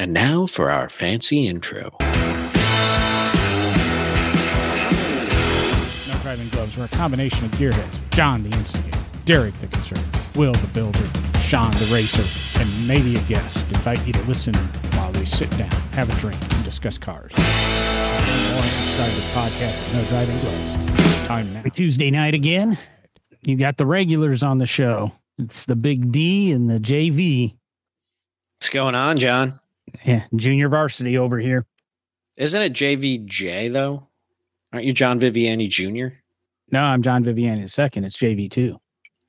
And now for our fancy intro. No driving gloves were a combination of gearheads John the Instigator, Derek the Conservative, Will the Builder, Sean the Racer, and maybe a guest. Invite you to listen while we sit down, have a drink, and discuss cars. More subscribe to the podcast No Driving Gloves. Time now. Tuesday night again. You got the regulars on the show. It's the Big D and the JV. What's going on, John? Yeah, junior varsity over here. Isn't it JVJ though? Aren't you John Viviani Jr.? No, I'm John Viviani the second. It's JV two.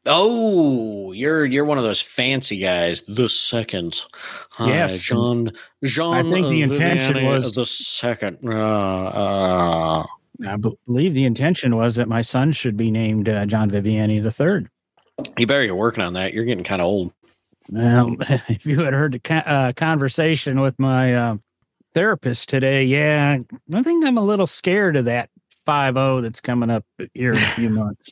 Oh, you're you're one of those fancy guys. The second, Hi, Yes, John. John. I think the intention was- the second. Uh, uh, I believe the intention was that my son should be named uh, John Viviani the third. you better get working on that. You're getting kind of old. Well, if you had heard the uh, conversation with my uh, therapist today, yeah, I think I'm a little scared of that five zero that's coming up here in a few months.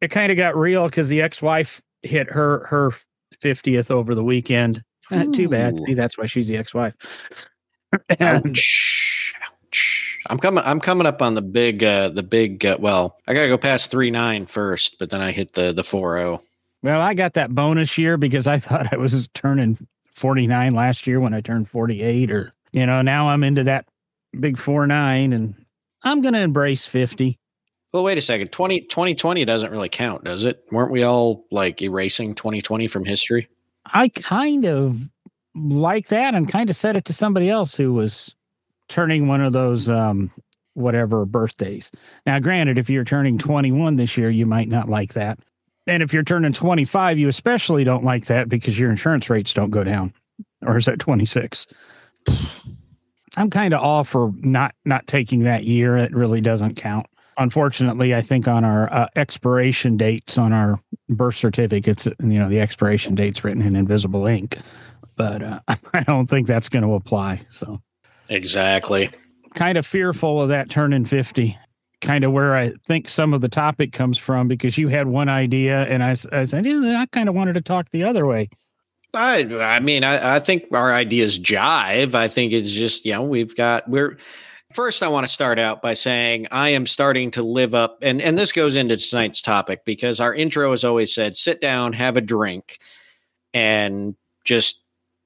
It kind of got real because the ex wife hit her her fiftieth over the weekend. Uh, too bad. See, that's why she's the ex wife. and Ouch. Ouch. I'm coming. I'm coming up on the big. Uh, the big. Uh, well, I gotta go past three nine first, but then I hit the the four oh. zero. Well, I got that bonus year because I thought I was turning forty nine last year when I turned forty eight, or you know, now I'm into that big four nine, and I'm gonna embrace fifty. Well, wait a second. 20, 2020 doesn't really count, does it? Weren't we all like erasing 2020 from history? I kind of like that and kind of said it to somebody else who was turning one of those um whatever birthdays. Now granted if you're turning 21 this year you might not like that. And if you're turning 25 you especially don't like that because your insurance rates don't go down. Or is that 26? I'm kind of all for not not taking that year. It really doesn't count. Unfortunately, I think on our uh, expiration dates on our birth certificates, you know, the expiration date's written in invisible ink, but uh, I don't think that's going to apply. So, Exactly. kind of fearful of that turning 50. Kind of where I think some of the topic comes from because you had one idea and I said, yeah, I kind of wanted to talk the other way. I I mean, I, I think our ideas jive. I think it's just, you know, we've got we're first I want to start out by saying I am starting to live up and and this goes into tonight's topic because our intro has always said sit down, have a drink, and just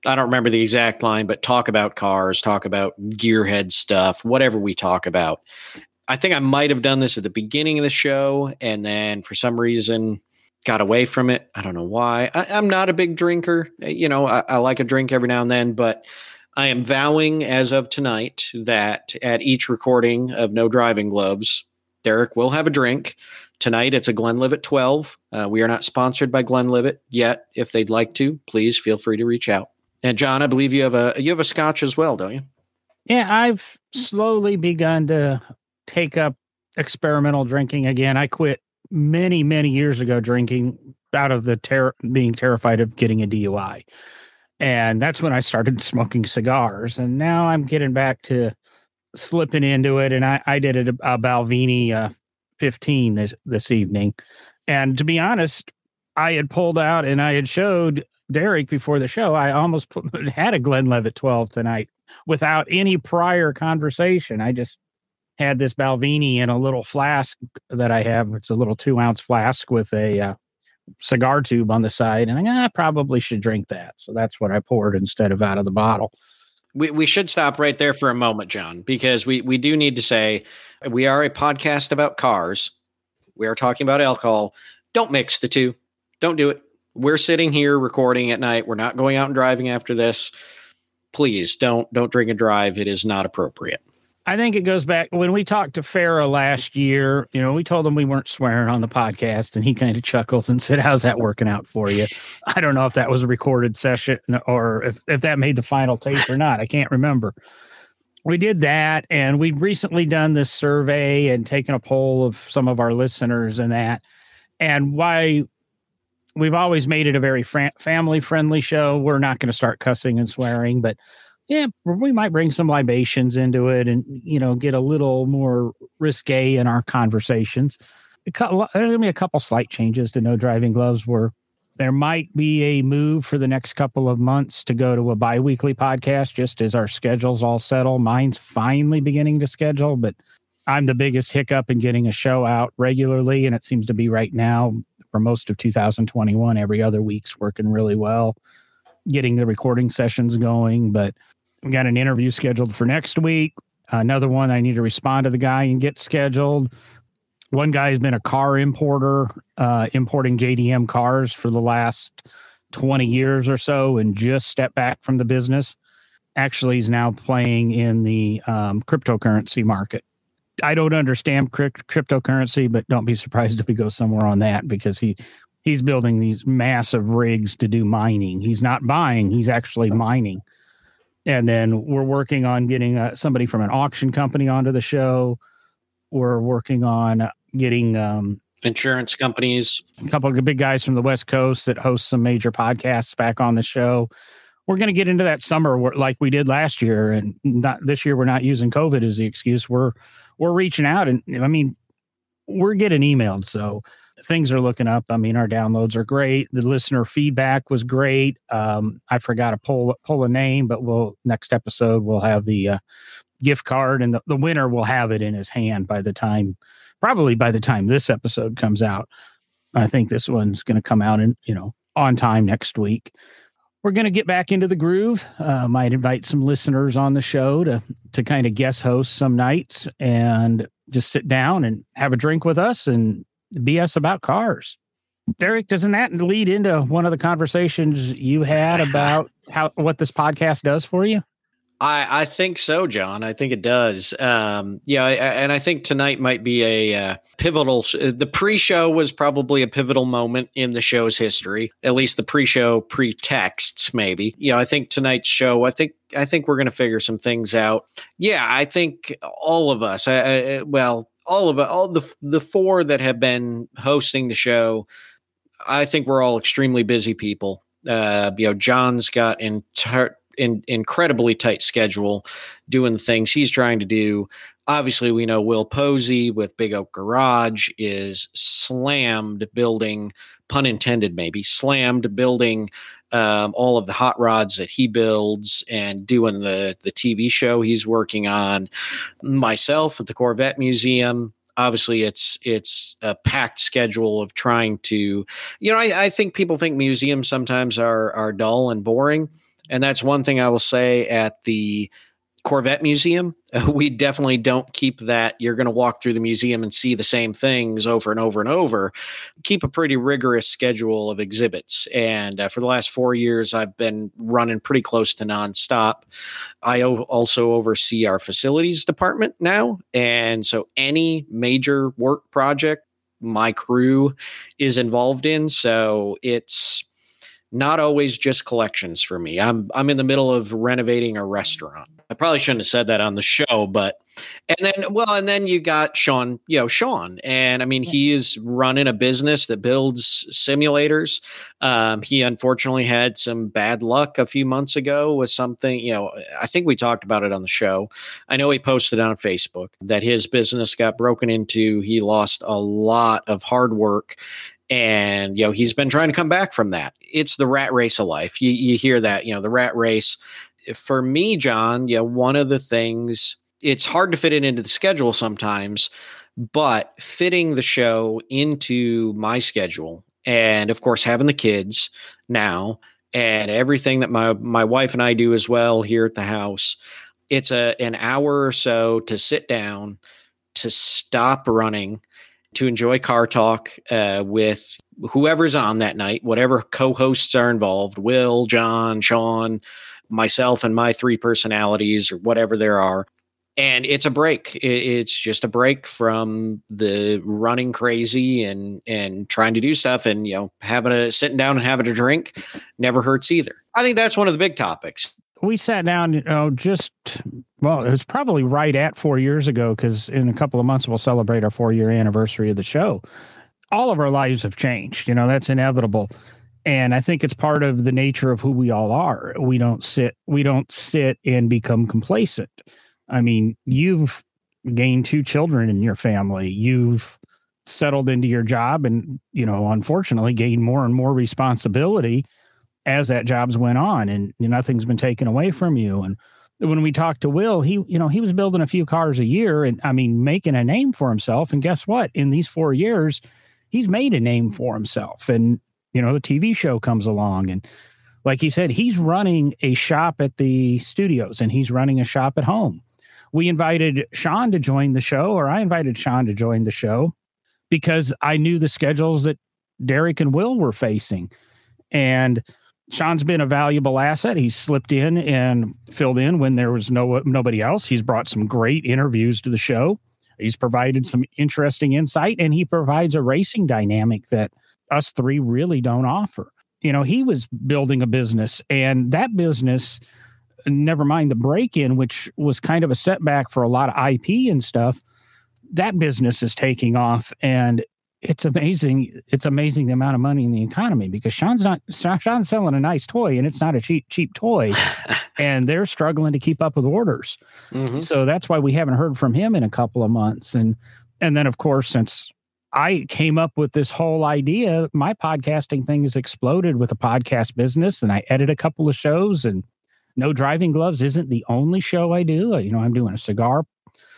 I don't remember the exact line, but talk about cars, talk about gearhead stuff, whatever we talk about. I think I might have done this at the beginning of the show, and then for some reason got away from it. I don't know why. I, I'm not a big drinker. You know, I, I like a drink every now and then, but I am vowing as of tonight that at each recording of No Driving Gloves, Derek will have a drink. Tonight it's a Glenlivet 12. Uh, we are not sponsored by Glenlivet yet. If they'd like to, please feel free to reach out. And John, I believe you have a you have a scotch as well, don't you? Yeah, I've slowly begun to take up experimental drinking again. I quit many, many years ago drinking out of the ter- being terrified of getting a DUI. And that's when I started smoking cigars. And now I'm getting back to slipping into it. And I, I did a, a Balvenie uh, 15 this, this evening. And to be honest, I had pulled out and I had showed Derek before the show. I almost put, had a Glenlivet 12 tonight without any prior conversation. I just had this Balvenie in a little flask that I have. It's a little two ounce flask with a uh, cigar tube on the side, and I, I probably should drink that. So that's what I poured instead of out of the bottle. We, we should stop right there for a moment, John, because we, we do need to say we are a podcast about cars. We are talking about alcohol. Don't mix the two. Don't do it. We're sitting here recording at night. We're not going out and driving after this. Please don't don't drink and drive. It is not appropriate. I think it goes back when we talked to Farah last year. You know, we told him we weren't swearing on the podcast, and he kind of chuckles and said, "How's that working out for you?" I don't know if that was a recorded session or if if that made the final tape or not. I can't remember. We did that, and we've recently done this survey and taken a poll of some of our listeners and that, and why we've always made it a very fran- family friendly show. We're not going to start cussing and swearing, but yeah, we might bring some libations into it and you know get a little more risque in our conversations. A cou- There's gonna be a couple slight changes to no driving gloves. We're There might be a move for the next couple of months to go to a biweekly podcast just as our schedules all settle. Mine's finally beginning to schedule, but I'm the biggest hiccup in getting a show out regularly. And it seems to be right now for most of 2021, every other week's working really well, getting the recording sessions going. But we got an interview scheduled for next week. Another one I need to respond to the guy and get scheduled. One guy has been a car importer, uh, importing JDM cars for the last 20 years or so and just stepped back from the business. Actually, he's now playing in the um, cryptocurrency market. I don't understand crypt- cryptocurrency, but don't be surprised if we go somewhere on that because he he's building these massive rigs to do mining. He's not buying; he's actually mining. And then we're working on getting uh, somebody from an auction company onto the show. We're working on getting um, insurance companies, a couple of big guys from the West Coast that host some major podcasts back on the show. We're going to get into that summer where, like we did last year, and not this year. We're not using COVID as the excuse. We're we're reaching out, and I mean, we're getting emailed, so things are looking up. I mean, our downloads are great. The listener feedback was great. Um, I forgot to pull pull a name, but we'll next episode we'll have the uh, gift card, and the, the winner will have it in his hand by the time probably by the time this episode comes out. I think this one's going to come out in, you know, on time next week. We're going to get back into the groove. Uh, might invite some listeners on the show to to kind of guest host some nights and just sit down and have a drink with us and BS about cars. Derek, doesn't that lead into one of the conversations you had about how what this podcast does for you? I, I think so, John. I think it does. Um, yeah, I, and I think tonight might be a uh, pivotal. Uh, the pre-show was probably a pivotal moment in the show's history. At least the pre-show pre-texts, maybe. You know, I think tonight's show. I think I think we're going to figure some things out. Yeah, I think all of us. I, well, all of all the the four that have been hosting the show. I think we're all extremely busy people. Uh, you know, John's got entire in, incredibly tight schedule doing the things he's trying to do. Obviously, we know Will Posey with Big Oak Garage is slammed building, pun intended, maybe slammed building um, all of the hot rods that he builds and doing the the TV show he's working on. Myself at the Corvette Museum, obviously it's it's a packed schedule of trying to you know I, I, think people think museums sometimes are are dull and boring and that's one thing I will say at the Corvette Museum. We definitely don't keep that. You're going to walk through the museum and see the same things over and over and over. Keep a pretty rigorous schedule of exhibits. And uh, for the last four years, I've been running pretty close to nonstop. I o- also oversee our facilities department now. And so any major work project, my crew is involved in. So it's not always just collections for me. I'm I'm in the middle of renovating a restaurant. I probably shouldn't have said that on the show, but and then well, and then you got Sean, you know, Sean, and I mean he is running a business that builds simulators. Um, he unfortunately had some bad luck a few months ago with something. You know, I think we talked about it on the show. I know he posted on Facebook that his business got broken into. He lost a lot of hard work and you know he's been trying to come back from that it's the rat race of life you, you hear that you know the rat race for me john yeah one of the things it's hard to fit it into the schedule sometimes but fitting the show into my schedule and of course having the kids now and everything that my my wife and I do as well here at the house it's a an hour or so to sit down to stop running to enjoy car talk uh, with whoever's on that night, whatever co-hosts are involved, Will, John, Sean, myself, and my three personalities or whatever there are. And it's a break. It's just a break from the running crazy and and trying to do stuff and you know having a sitting down and having a drink never hurts either. I think that's one of the big topics we sat down, you know, just well, it was probably right at four years ago because in a couple of months we'll celebrate our four year anniversary of the show. All of our lives have changed, you know, that's inevitable. And I think it's part of the nature of who we all are. We don't sit, we don't sit and become complacent. I mean, you've gained two children in your family. You've settled into your job and, you know, unfortunately gained more and more responsibility as that job's went on and nothing's been taken away from you. And when we talked to Will, he, you know, he was building a few cars a year and I mean, making a name for himself. And guess what? In these four years, he's made a name for himself. And, you know, the TV show comes along and like he said, he's running a shop at the studios and he's running a shop at home. We invited Sean to join the show, or I invited Sean to join the show because I knew the schedules that Derek and Will were facing. And Sean's been a valuable asset. He's slipped in and filled in when there was no nobody else. He's brought some great interviews to the show. He's provided some interesting insight and he provides a racing dynamic that us three really don't offer you know, he was building a business and that business, never mind the break in, which was kind of a setback for a lot of IP and stuff, that business is taking off. And it's amazing. It's amazing the amount of money in the economy because Sean's not Sean's selling a nice toy and it's not a cheap cheap toy, and they're struggling to keep up with orders. Mm-hmm. So that's why we haven't heard from him in a couple of months. And and then of course since I came up with this whole idea. My podcasting thing has exploded with a podcast business, and I edit a couple of shows. And No Driving Gloves isn't the only show I do. You know, I'm doing a cigar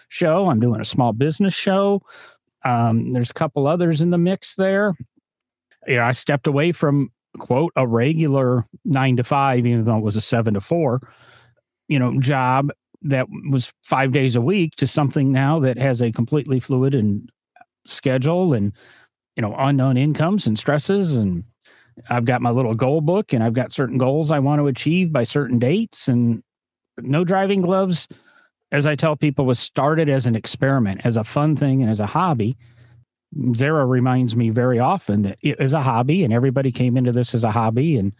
show, I'm doing a small business show. Um, there's a couple others in the mix there. You know, I stepped away from quote a regular nine to five, even though it was a seven to four, you know, job that was five days a week to something now that has a completely fluid and schedule and you know unknown incomes and stresses. And I've got my little goal book and I've got certain goals I want to achieve by certain dates. And no driving gloves as I tell people was started as an experiment as a fun thing and as a hobby. Zara reminds me very often that it is a hobby and everybody came into this as a hobby. And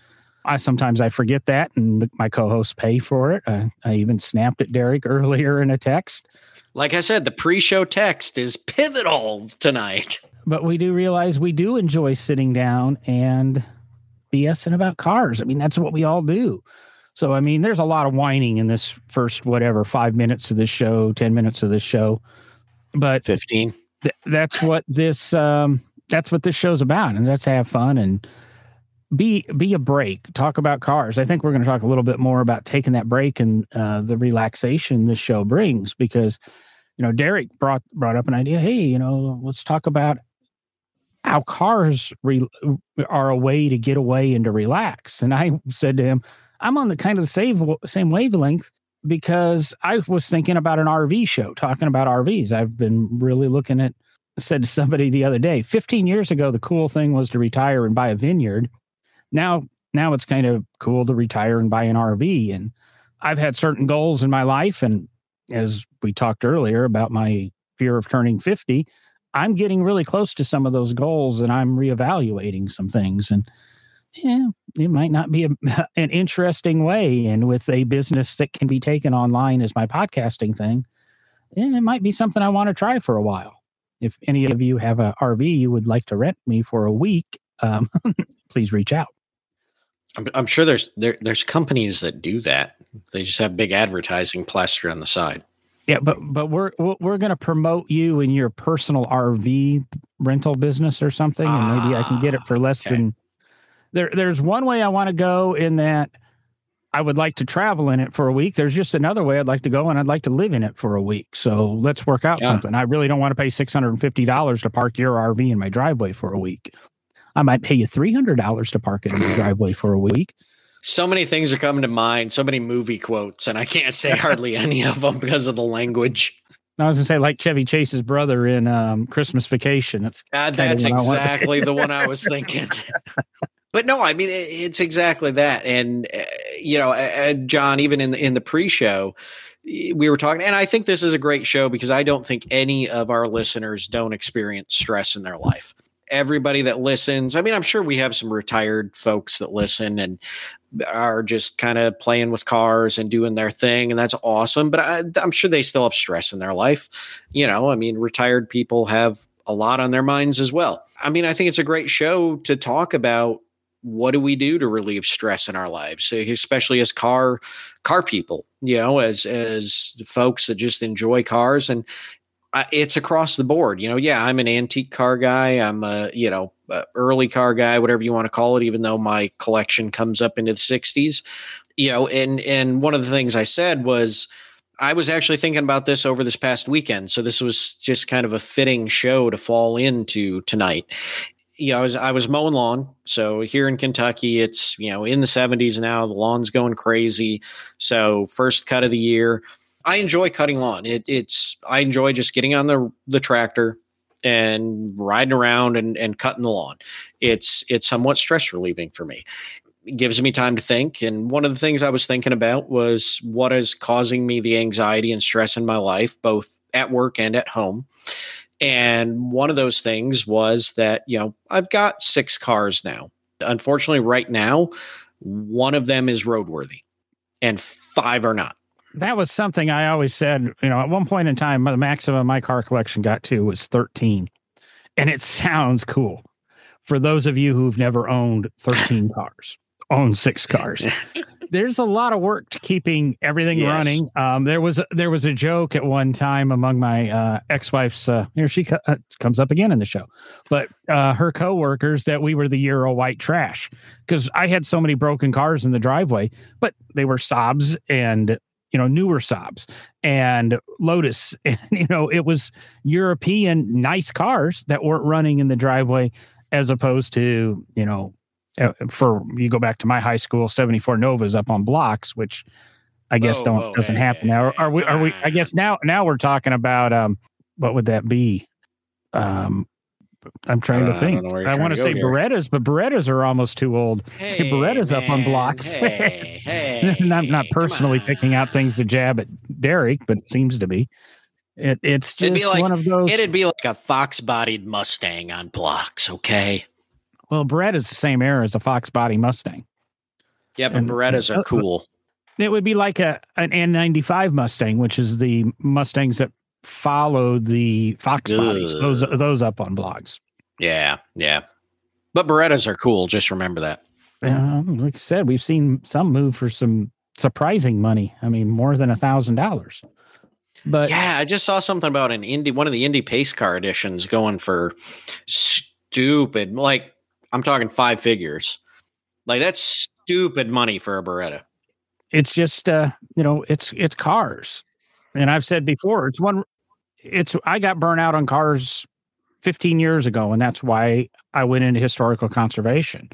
I sometimes I forget that and my co-hosts pay for it. I, I even snapped at Derek earlier in a text like I said, the pre-show text is pivotal tonight. But we do realize we do enjoy sitting down and BSing about cars. I mean, that's what we all do. So I mean, there's a lot of whining in this first whatever five minutes of this show, ten minutes of this show, but fifteen. Th- that's what this um, that's what this show's about, and that's have fun and be be a break. Talk about cars. I think we're going to talk a little bit more about taking that break and uh, the relaxation this show brings because you know Derek brought brought up an idea. Hey, you know, let's talk about how cars re- are a way to get away and to relax. And I said to him, I'm on the kind of the same same wavelength because I was thinking about an RV show, talking about RVs. I've been really looking at. Said to somebody the other day, 15 years ago, the cool thing was to retire and buy a vineyard now now it's kind of cool to retire and buy an RV. And I've had certain goals in my life. And as we talked earlier about my fear of turning 50, I'm getting really close to some of those goals and I'm reevaluating some things. And yeah, it might not be a, an interesting way. And with a business that can be taken online as my podcasting thing, yeah, it might be something I want to try for a while. If any of you have a RV you would like to rent me for a week, um, please reach out. I'm, I'm sure there's there, there's companies that do that. They just have big advertising plastered on the side. Yeah, but but we're we're going to promote you in your personal RV rental business or something, and maybe I can get it for ah, less okay. than. There, there's one way I want to go in that I would like to travel in it for a week. There's just another way I'd like to go, and I'd like to live in it for a week. So let's work out yeah. something. I really don't want to pay six hundred and fifty dollars to park your RV in my driveway for a week. I might pay you $300 to park it in the driveway for a week. So many things are coming to mind, so many movie quotes, and I can't say hardly any of them because of the language. I was gonna say like Chevy Chase's brother in um, Christmas Vacation. That's uh, that's exactly the one I was thinking. but no, I mean it, it's exactly that, and uh, you know, uh, John, even in the, in the pre-show, we were talking, and I think this is a great show because I don't think any of our listeners don't experience stress in their life everybody that listens. I mean, I'm sure we have some retired folks that listen and are just kind of playing with cars and doing their thing, and that's awesome. But I, I'm sure they still have stress in their life. You know, I mean, retired people have a lot on their minds as well. I mean, I think it's a great show to talk about what do we do to relieve stress in our lives eh, especially as car car people you know as as folks that just enjoy cars and it's across the board. You know, yeah, I'm an antique car guy. I'm a you know a early car guy, whatever you want to call it. Even though my collection comes up into the '60s, you know, and and one of the things I said was. I was actually thinking about this over this past weekend, so this was just kind of a fitting show to fall into tonight. You know, I was I was mowing lawn. So here in Kentucky, it's you know in the 70s now. The lawn's going crazy. So first cut of the year, I enjoy cutting lawn. It, it's I enjoy just getting on the the tractor and riding around and, and cutting the lawn. It's it's somewhat stress relieving for me. It gives me time to think. And one of the things I was thinking about was what is causing me the anxiety and stress in my life, both at work and at home. And one of those things was that, you know, I've got six cars now. Unfortunately, right now, one of them is roadworthy and five are not that was something I always said. You know, at one point in time, the maximum my car collection got to was 13. And it sounds cool for those of you who've never owned 13 cars, own six cars. There's a lot of work to keeping everything yes. running. Um, there was a, there was a joke at one time among my uh, ex-wife's. Uh, here she co- uh, comes up again in the show, but uh, her coworkers that we were the Euro white trash because I had so many broken cars in the driveway, but they were Saabs and you know newer Saabs and Lotus, and you know it was European nice cars that weren't running in the driveway, as opposed to you know uh, for you go back to my high school 74 Novas up on blocks, which I guess whoa, don't whoa, doesn't hey, happen now. Are, are we? Are we? I guess now now we're talking about um what would that be? Um I'm trying to think. I, I want to say here. Berettas, but Berettas are almost too old. Hey, Berettas man, up on blocks. Hey, hey, not not personally picking out things to jab at Derek, but it seems to be. It, it's just like, one of those. It'd be like a fox-bodied Mustang on blocks. Okay. Well, Beretta's the same era as a fox-body Mustang. Yeah, but and, Berettas are uh, cool. It would be like a an SN95 Mustang, which is the Mustangs that followed the Fox Ugh. bodies, those those up on blogs. Yeah, yeah. But Berettas are cool. Just remember that. Um, like I said, we've seen some move for some surprising money. I mean, more than a thousand dollars. But yeah, I just saw something about an Indy, one of the Indy pace car editions going for stupid. Like I'm talking five figures. Like that's stupid money for a Beretta. It's just, uh, you know, it's it's cars, and I've said before, it's one it's I got burnt out on cars 15 years ago, and that's why I went into historical conservation.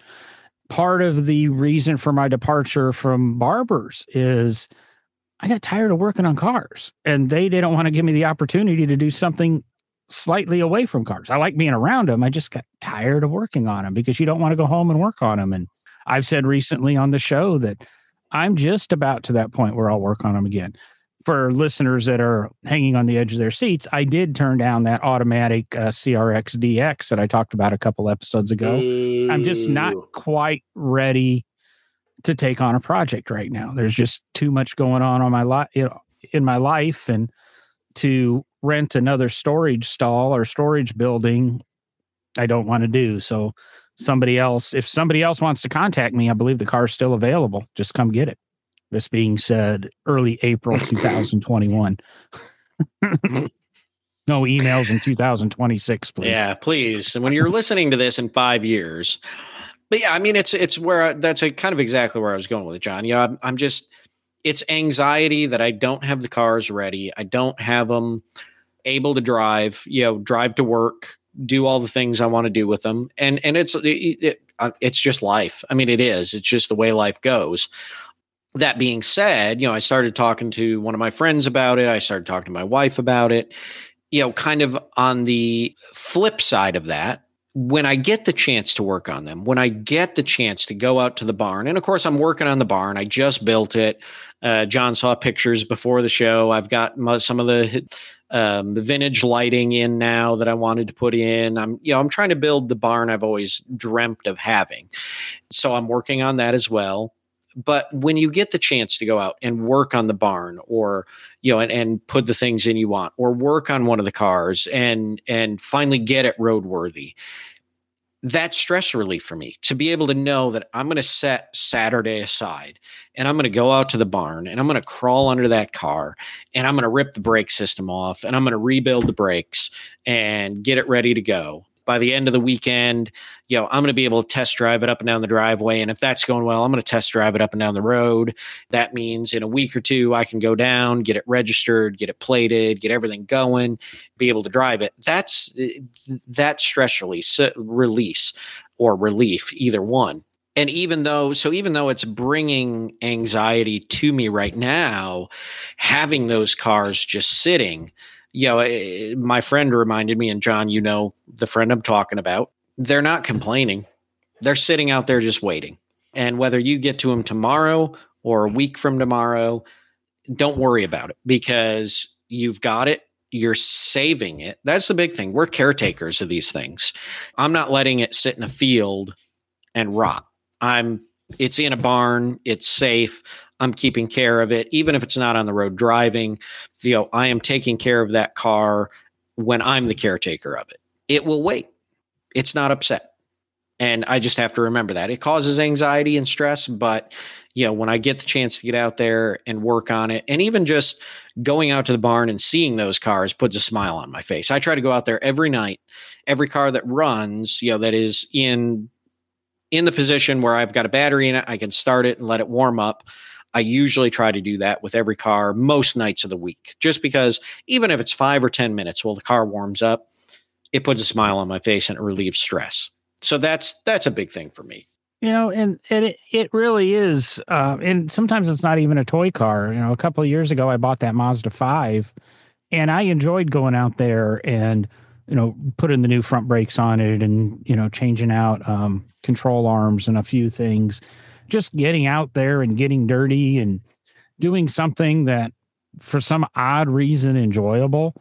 Part of the reason for my departure from barbers is I got tired of working on cars, and they didn't want to give me the opportunity to do something slightly away from cars. I like being around them. I just got tired of working on them because you don't want to go home and work on them. And I've said recently on the show that I'm just about to that point where I'll work on them again for listeners that are hanging on the edge of their seats, I did turn down that automatic uh, CRX DX that I talked about a couple episodes ago. Ooh. I'm just not quite ready to take on a project right now. There's just too much going on on my life you know, in my life, and to rent another storage stall or storage building, I don't want to do. So somebody else, if somebody else wants to contact me, I believe the car's still available. Just come get it. This being said, early April 2021. no emails in 2026, please. Yeah, please. And when you're listening to this in five years, but yeah, I mean, it's it's where I, that's a kind of exactly where I was going with it, John. You know, I'm, I'm just it's anxiety that I don't have the cars ready. I don't have them able to drive. You know, drive to work, do all the things I want to do with them, and and it's it, it, uh, it's just life. I mean, it is. It's just the way life goes that being said, you know, I started talking to one of my friends about it. I started talking to my wife about it. You know, kind of on the flip side of that, when I get the chance to work on them, when I get the chance to go out to the barn, and of course, I'm working on the barn. I just built it. Uh, John saw pictures before the show. I've got some of the um, vintage lighting in now that I wanted to put in. I'm, you know, I'm trying to build the barn I've always dreamt of having. So I'm working on that as well but when you get the chance to go out and work on the barn or you know and, and put the things in you want or work on one of the cars and and finally get it roadworthy that's stress relief for me to be able to know that I'm going to set Saturday aside and I'm going to go out to the barn and I'm going to crawl under that car and I'm going to rip the brake system off and I'm going to rebuild the brakes and get it ready to go by the end of the weekend, you know, I'm going to be able to test drive it up and down the driveway. And if that's going well, I'm going to test drive it up and down the road. That means in a week or two, I can go down, get it registered, get it plated, get everything going, be able to drive it. That's that stress release, uh, release or relief, either one. And even though, so even though it's bringing anxiety to me right now, having those cars just sitting, you know, eh, my friend reminded me, and John, you know, the friend I'm talking about, they're not mm-hmm. complaining. They're sitting out there just waiting. And whether you get to them tomorrow or a week from tomorrow, don't worry about it because you've got it. You're saving it. That's the big thing. We're caretakers of these things. I'm not letting it sit in a field and rot. I'm it's in a barn, it's safe. I'm keeping care of it, even if it's not on the road driving. You know, I am taking care of that car when I'm the caretaker of it. It will wait. It's not upset. And I just have to remember that. It causes anxiety and stress, but you know, when I get the chance to get out there and work on it, and even just going out to the barn and seeing those cars puts a smile on my face. I try to go out there every night. Every car that runs, you know, that is in in the position where I've got a battery in it, I can start it and let it warm up. I usually try to do that with every car most nights of the week, just because even if it's five or 10 minutes while the car warms up, it puts a smile on my face and it relieves stress. So that's that's a big thing for me. You know, and, and it, it really is. Uh, and sometimes it's not even a toy car. You know, a couple of years ago, I bought that Mazda 5 and I enjoyed going out there and, you know, putting the new front brakes on it and, you know, changing out um, control arms and a few things just getting out there and getting dirty and doing something that for some odd reason enjoyable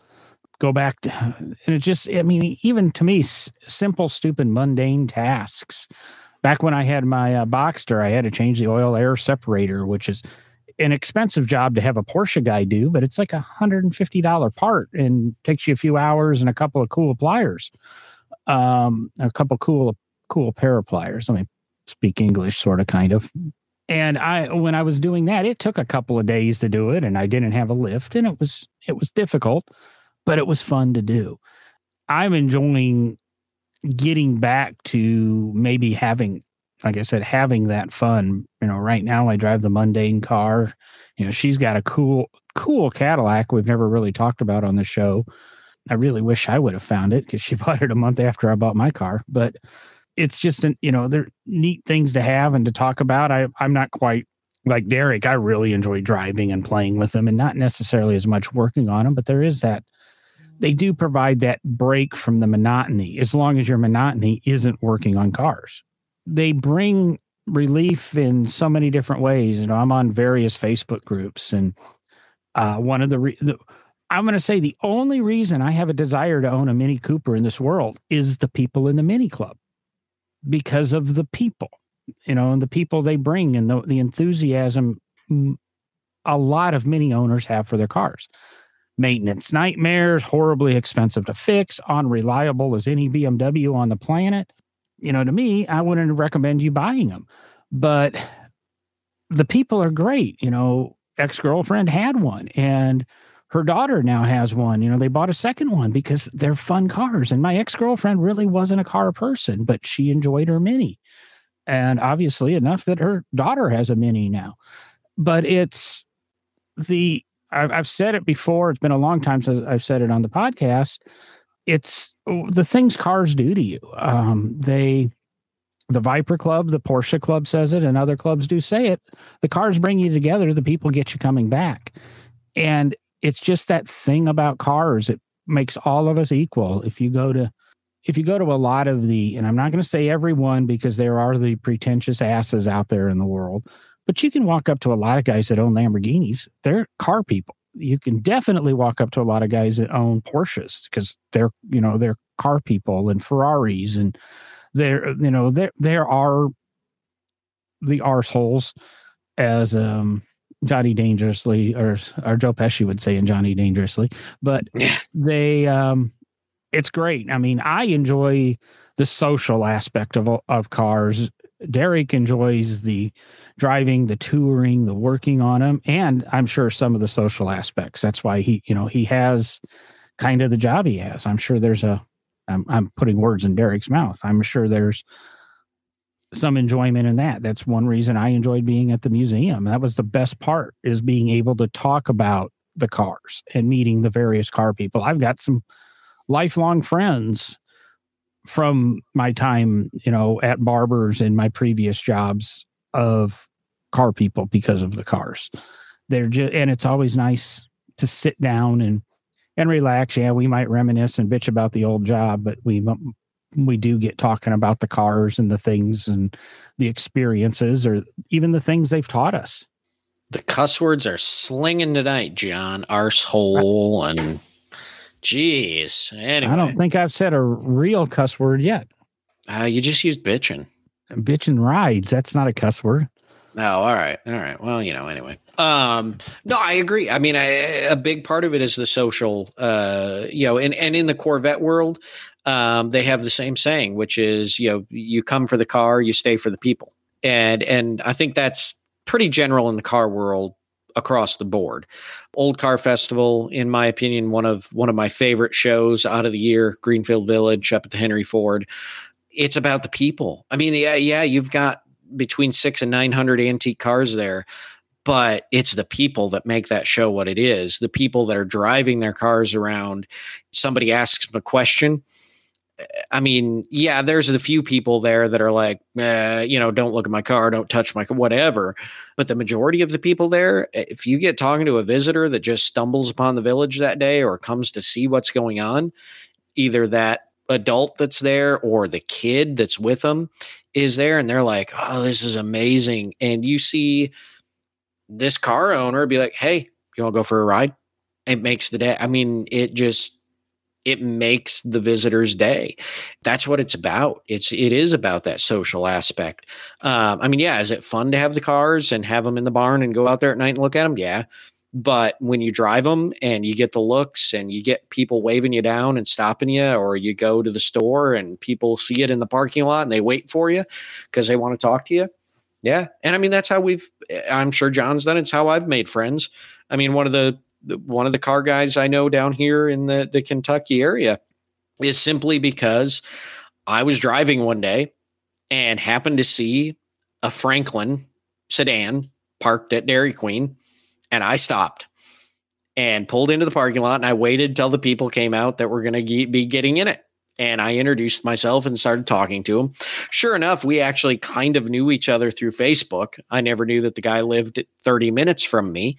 go back to and it just i mean even to me s- simple stupid mundane tasks. Back when i had my uh, boxster i had to change the oil air separator which is an expensive job to have a porsche guy do but it's like a $150 part and takes you a few hours and a couple of cool pliers. Um a couple cool cool pair of pliers. I mean speak English, sort of, kind of. And I, when I was doing that, it took a couple of days to do it, and I didn't have a lift, and it was it was difficult, but it was fun to do. I'm enjoying getting back to maybe having, like I said, having that fun. You know, right now I drive the mundane car. You know, she's got a cool, cool Cadillac we've never really talked about on the show. I really wish I would have found it because she bought it a month after I bought my car, but it's just an, you know they're neat things to have and to talk about. I I'm not quite like Derek. I really enjoy driving and playing with them, and not necessarily as much working on them. But there is that they do provide that break from the monotony, as long as your monotony isn't working on cars. They bring relief in so many different ways. You know, I'm on various Facebook groups, and uh, one of the, re- the I'm going to say the only reason I have a desire to own a Mini Cooper in this world is the people in the Mini Club because of the people, you know, and the people they bring and the, the enthusiasm a lot of mini owners have for their cars. Maintenance nightmares, horribly expensive to fix, unreliable as any BMW on the planet. You know, to me, I wouldn't recommend you buying them. But the people are great. You know, ex girlfriend had one and her daughter now has one. You know, they bought a second one because they're fun cars. And my ex girlfriend really wasn't a car person, but she enjoyed her Mini. And obviously, enough that her daughter has a Mini now. But it's the, I've, I've said it before. It's been a long time since I've said it on the podcast. It's the things cars do to you. Um, they, the Viper Club, the Porsche Club says it, and other clubs do say it. The cars bring you together, the people get you coming back. And it's just that thing about cars. It makes all of us equal. If you go to if you go to a lot of the, and I'm not going to say everyone because there are the pretentious asses out there in the world, but you can walk up to a lot of guys that own Lamborghinis. They're car people. You can definitely walk up to a lot of guys that own Porsches because they're, you know, they're car people and Ferraris and there, you know, there there are the arseholes as um Johnny Dangerously, or or Joe Pesci would say in Johnny Dangerously, but they um, it's great. I mean, I enjoy the social aspect of of cars. Derek enjoys the driving, the touring, the working on them, and I'm sure some of the social aspects. That's why he, you know, he has kind of the job he has. I'm sure there's a. I'm, I'm putting words in Derek's mouth. I'm sure there's some enjoyment in that. That's one reason I enjoyed being at the museum. That was the best part is being able to talk about the cars and meeting the various car people. I've got some lifelong friends from my time, you know, at barbers and my previous jobs of car people because of the cars. They're just, and it's always nice to sit down and and relax. Yeah, we might reminisce and bitch about the old job, but we we do get talking about the cars and the things and the experiences or even the things they've taught us. The cuss words are slinging tonight, John. Arsehole and jeez. Anyway, I don't think I've said a real cuss word yet. Uh, you just used bitching. Bitching rides. That's not a cuss word. Oh, all right, all right. Well, you know, anyway. Um, no, I agree. I mean, I, a big part of it is the social, uh, you know, and and in the Corvette world, um, they have the same saying, which is, you know, you come for the car, you stay for the people, and and I think that's pretty general in the car world across the board. Old Car Festival, in my opinion, one of one of my favorite shows out of the year. Greenfield Village up at the Henry Ford. It's about the people. I mean, yeah, yeah, you've got between six and nine hundred antique cars there, but it's the people that make that show what it is. The people that are driving their cars around. Somebody asks them a question. I mean, yeah, there's a few people there that are like, eh, you know, don't look at my car, don't touch my whatever. But the majority of the people there, if you get talking to a visitor that just stumbles upon the village that day or comes to see what's going on, either that adult that's there or the kid that's with them is there and they're like, oh, this is amazing. And you see this car owner be like, hey, you want to go for a ride? It makes the day. I mean, it just, it makes the visitor's day. That's what it's about. It's it is about that social aspect. Um, I mean, yeah, is it fun to have the cars and have them in the barn and go out there at night and look at them? Yeah, but when you drive them and you get the looks and you get people waving you down and stopping you, or you go to the store and people see it in the parking lot and they wait for you because they want to talk to you. Yeah. And I mean, that's how we've, I'm sure John's done. It's how I've made friends. I mean, one of the, one of the car guys I know down here in the, the Kentucky area is simply because I was driving one day and happened to see a Franklin sedan parked at Dairy Queen and I stopped and pulled into the parking lot and I waited till the people came out that were going to be getting in it. And I introduced myself and started talking to him. Sure enough, we actually kind of knew each other through Facebook. I never knew that the guy lived 30 minutes from me,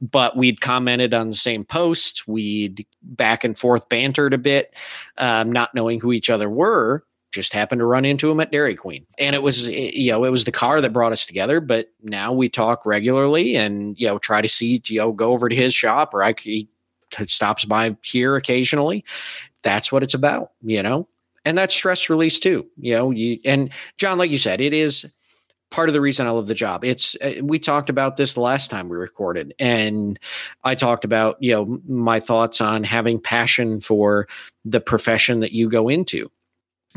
but we'd commented on the same post. We'd back and forth bantered a bit, um, not knowing who each other were just happened to run into him at Dairy Queen. And it was, eh, you know, it was the car that brought us together. But now we talk regularly and, you know, try to see, you know, go over to his shop or I, he stops by here occasionally. That's what it's about, you know, and that's stress release too, you know, you, and John, like you said, it is part of the reason I love the job. It's, uh, we talked about this last time we recorded and I talked about, you know, my thoughts on having passion for the profession that you go into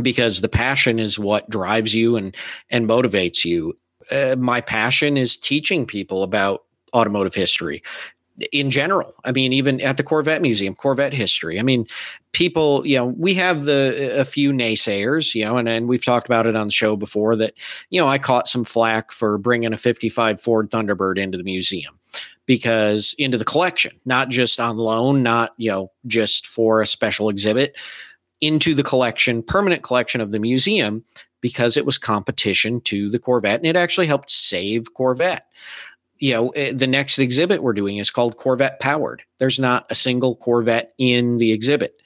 because the passion is what drives you and and motivates you. Uh, my passion is teaching people about automotive history in general. I mean, even at the Corvette Museum, Corvette history. I mean, people, you know, we have the a few naysayers, you know, and, and we've talked about it on the show before that, you know, I caught some flack for bringing a 55 Ford Thunderbird into the museum because into the collection, not just on loan, not, you know, just for a special exhibit into the collection, permanent collection of the museum, because it was competition to the Corvette and it actually helped save Corvette. You know, eh, the next exhibit we're doing is called Corvette Powered. There's not a single Corvette in the exhibit,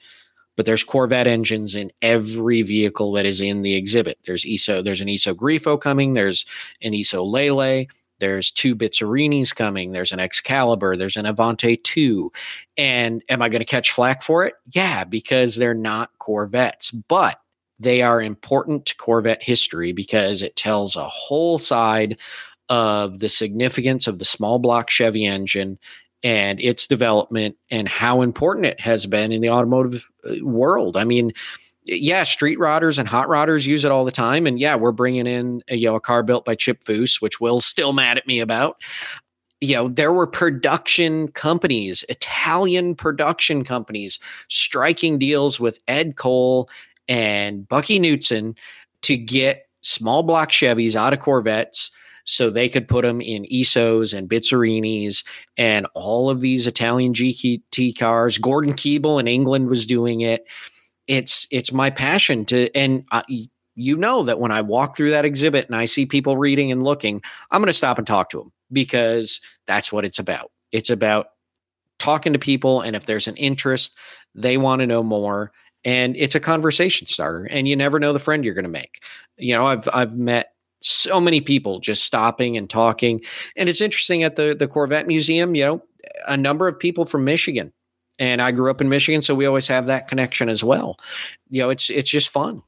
but there's Corvette engines in every vehicle that is in the exhibit. There's ISO, there's an ISO Grifo coming, there's an ISO Lele, there's two Bizzarrinis coming. There's an Excalibur. There's an Avanti 2. And am I going to catch flack for it? Yeah, because they're not Corvettes, but they are important to Corvette history because it tells a whole side of the significance of the small block Chevy engine and its development and how important it has been in the automotive uh, world. I mean, yeah, street rodders and hot rodders use it all the time. And yeah, we're bringing in a, you know a car built by Chip Foose, which Will's still mad at me about. You know, there were production companies, Italian production companies, striking deals with Ed Cole and Bunkie Knudsen to get small block Chevys out of Corvettes so they could put them in Isos and Bizzarrinis and all of these Italian GT cars. Gordon Keeble in England was doing it it's it's my passion to and I, you know that when I walk through that exhibit and I see people reading and looking, I'm going to stop and talk to them because that's what it's about. It's about talking to people and if there's an interest, they want to know more and it's a conversation starter and you never know the friend you're going to make. You know, I've I've met so many people just stopping and talking and it's interesting at the the Corvette Museum, you know, a number of people from Michigan and I grew up in Michigan, so we always have that connection as well. You know, it's it's just fun.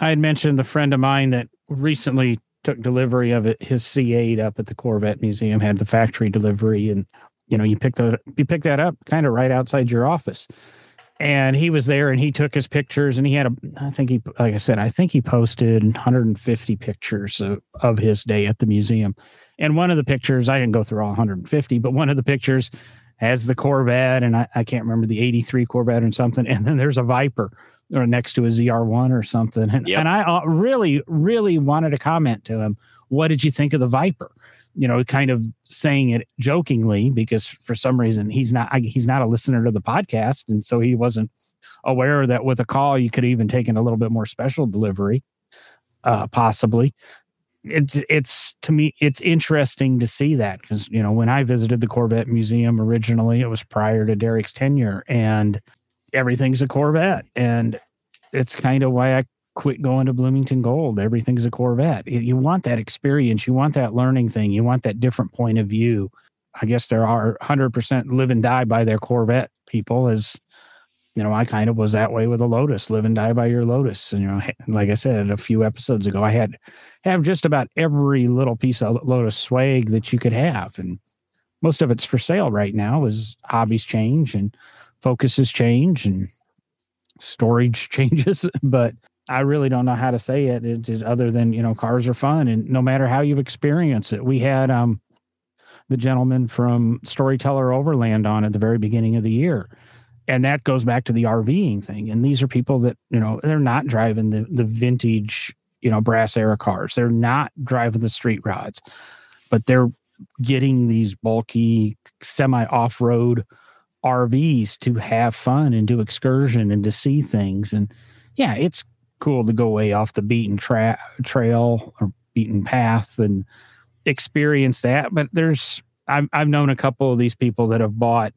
I had mentioned the friend of mine that recently took delivery of it. His C8 up at the Corvette Museum had the factory delivery, and you know, you pick that you pick that up kind of right outside your office. And he was there, and he took his pictures, and he had a. I think he, like I said, I think he posted 150 pictures of, of his day at the museum. And one of the pictures, I didn't go through all 150, but one of the pictures has the Corvette, and I, I can't remember the 83 Corvette or something. And then there's a Viper or next to a ZR1 or something. And, yep. and I uh, really, really wanted to comment to him, what did you think of the Viper? You know, kind of saying it jokingly because for some reason he's not he's not a listener to the podcast, and so he wasn't aware that with a call you could even take in a little bit more special delivery, uh, possibly. It's it's to me it's interesting to see that because you know when I visited the Corvette Museum originally, it was prior to Derek's tenure, and everything's a Corvette, and it's kind of why I quit going to Bloomington Gold. Everything's a Corvette. You want that experience, you want that learning thing, you want that different point of view. I guess there are 100% live and die by their Corvette people as you know, I kind of was that way with a Lotus, live and die by your Lotus. And, you know, like I said a few episodes ago, I had have just about every little piece of Lotus swag that you could have. And most of it's for sale right now as hobbies change and focuses change and storage changes. But I really don't know how to say it. It's just other than, you know, cars are fun. And no matter how you experience it, we had um the gentleman from Storyteller Overland on at the very beginning of the year and that goes back to the RVing thing. And these are people that, you know, they're not driving the, the vintage, you know, brass era cars. They're not driving the street rods, but they're getting these bulky semi off road RVs to have fun and do excursion and to see things. And yeah, it's cool to go way off the beaten tra- trail or beaten path and experience that. But there's, I've, I've known a couple of these people that have bought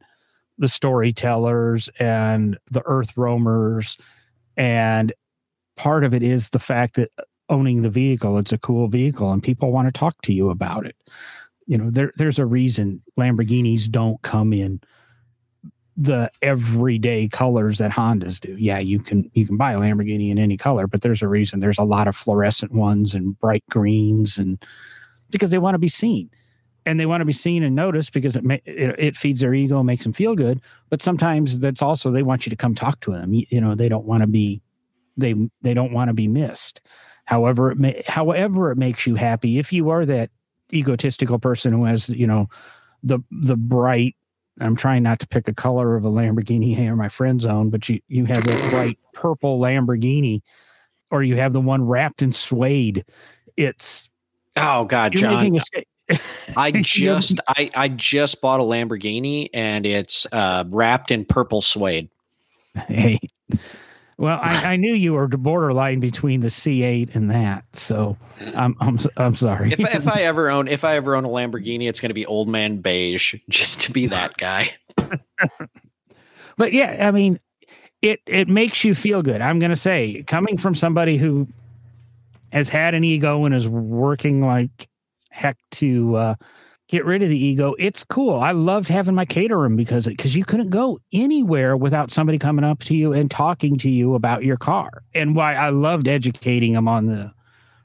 the storytellers and the earth roamers and part of it is the fact that owning the vehicle it's a cool vehicle and people want to talk to you about it you know there, there's a reason lamborghinis don't come in the everyday colors that hondas do. Yeah you can you can buy a lamborghini in any color but there's a reason. There's a lot of fluorescent ones and bright greens and because they want to be seen. And they want to be seen and noticed because it, may, it, it feeds their ego makes them feel good. But sometimes that's also they want you to come talk to them. You, you know they don't want to be they they don't want to be missed. However it may however it makes you happy if you are that egotistical person who has you know the the bright I'm trying not to pick a color of a Lamborghini here, my friend's own, but you you have that bright purple Lamborghini, or you have the one wrapped in suede. It's oh god, John. I just I I just bought a Lamborghini and it's uh, wrapped in purple suede. Hey, well, I, I, knew you were borderline between the C8 and that, so I'm I'm I'm sorry. If if I ever own if I ever own a Lamborghini, it's going to be old man beige, just to be that guy. but yeah, I mean, it it makes you feel good. I'm going to say, coming from somebody who has had an ego and is working like heck to uh, get rid of the ego. It's cool. I loved having my Caterham because because you couldn't go anywhere without somebody coming up to you and talking to you about your car. And why I loved educating them on the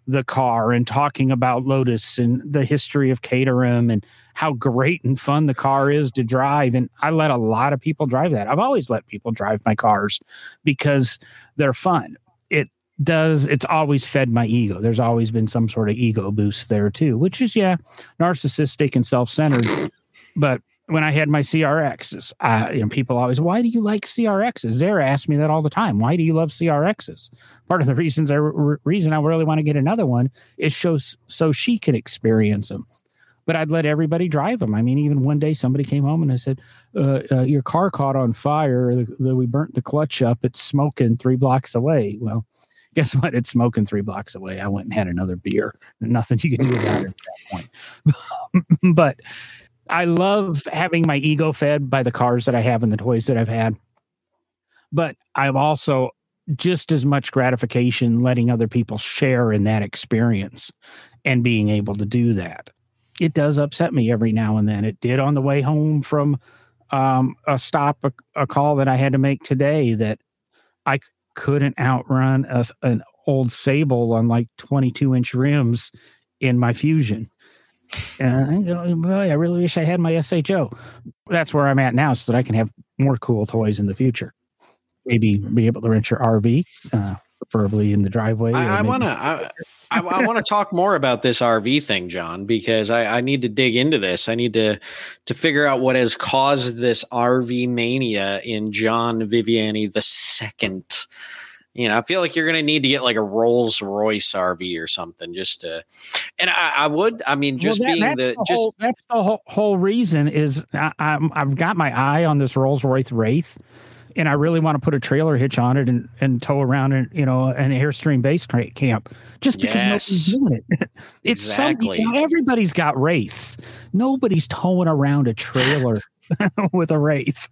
the car and talking about Lotus and the history of Caterham and how great and fun the car is to drive. And I let a lot of people drive that. I've always let people drive my cars because they're fun. Does, it's always fed my ego. There's always been some sort of ego boost there too, which is, yeah, narcissistic and self centered. but when I had my CRXs, uh, you know, people always, why do you like CRXs? Zara asked me that all the time. Why do you love CRXs? Part of the reasons I re- reason I really want to get another one is so so she can experience them but I'd let everybody drive them. I mean, even one day somebody came home and I said, uh, uh, "Your car caught on fire. We burnt the clutch up. It's smoking three blocks away." Well, guess what? It's smoking three blocks away. I went and had another beer. Nothing you can do about it at that point. but I love having my ego fed by the cars that I have and the toys that I've had. But I'm also just as much gratification letting other people share in that experience and being able to do that it does upset me every now and then. It did on the way home from um, a stop, a, a, call that I had to make today that I couldn't outrun a, an old Sable on like 22 inch rims in my Fusion. And I, boy, I really wish I had my SHO. That's where I'm at now, so that I can have more cool toys in the future. Maybe be able to rent your RV. Uh, preferably in the driveway. I, want to. I, I, I want to talk more about this RV thing, John, because I, I need to dig into this. I need to to figure out what has caused this RV mania in John Viviani the second. You know, I feel like you're going to need to get like a Rolls Royce RV or something just to. And I, I would, I mean, just well, that, being the, the just whole, that's the whole, whole reason is I, I'm, I've got my eye on this Rolls Royce Wraith and I really want to put a trailer hitch on it and, and tow around in, you know, an Airstream base camp just because yes. nobody's doing it. it's exactly. some, you know, everybody's got wraiths. Nobody's towing around a trailer with a wraith.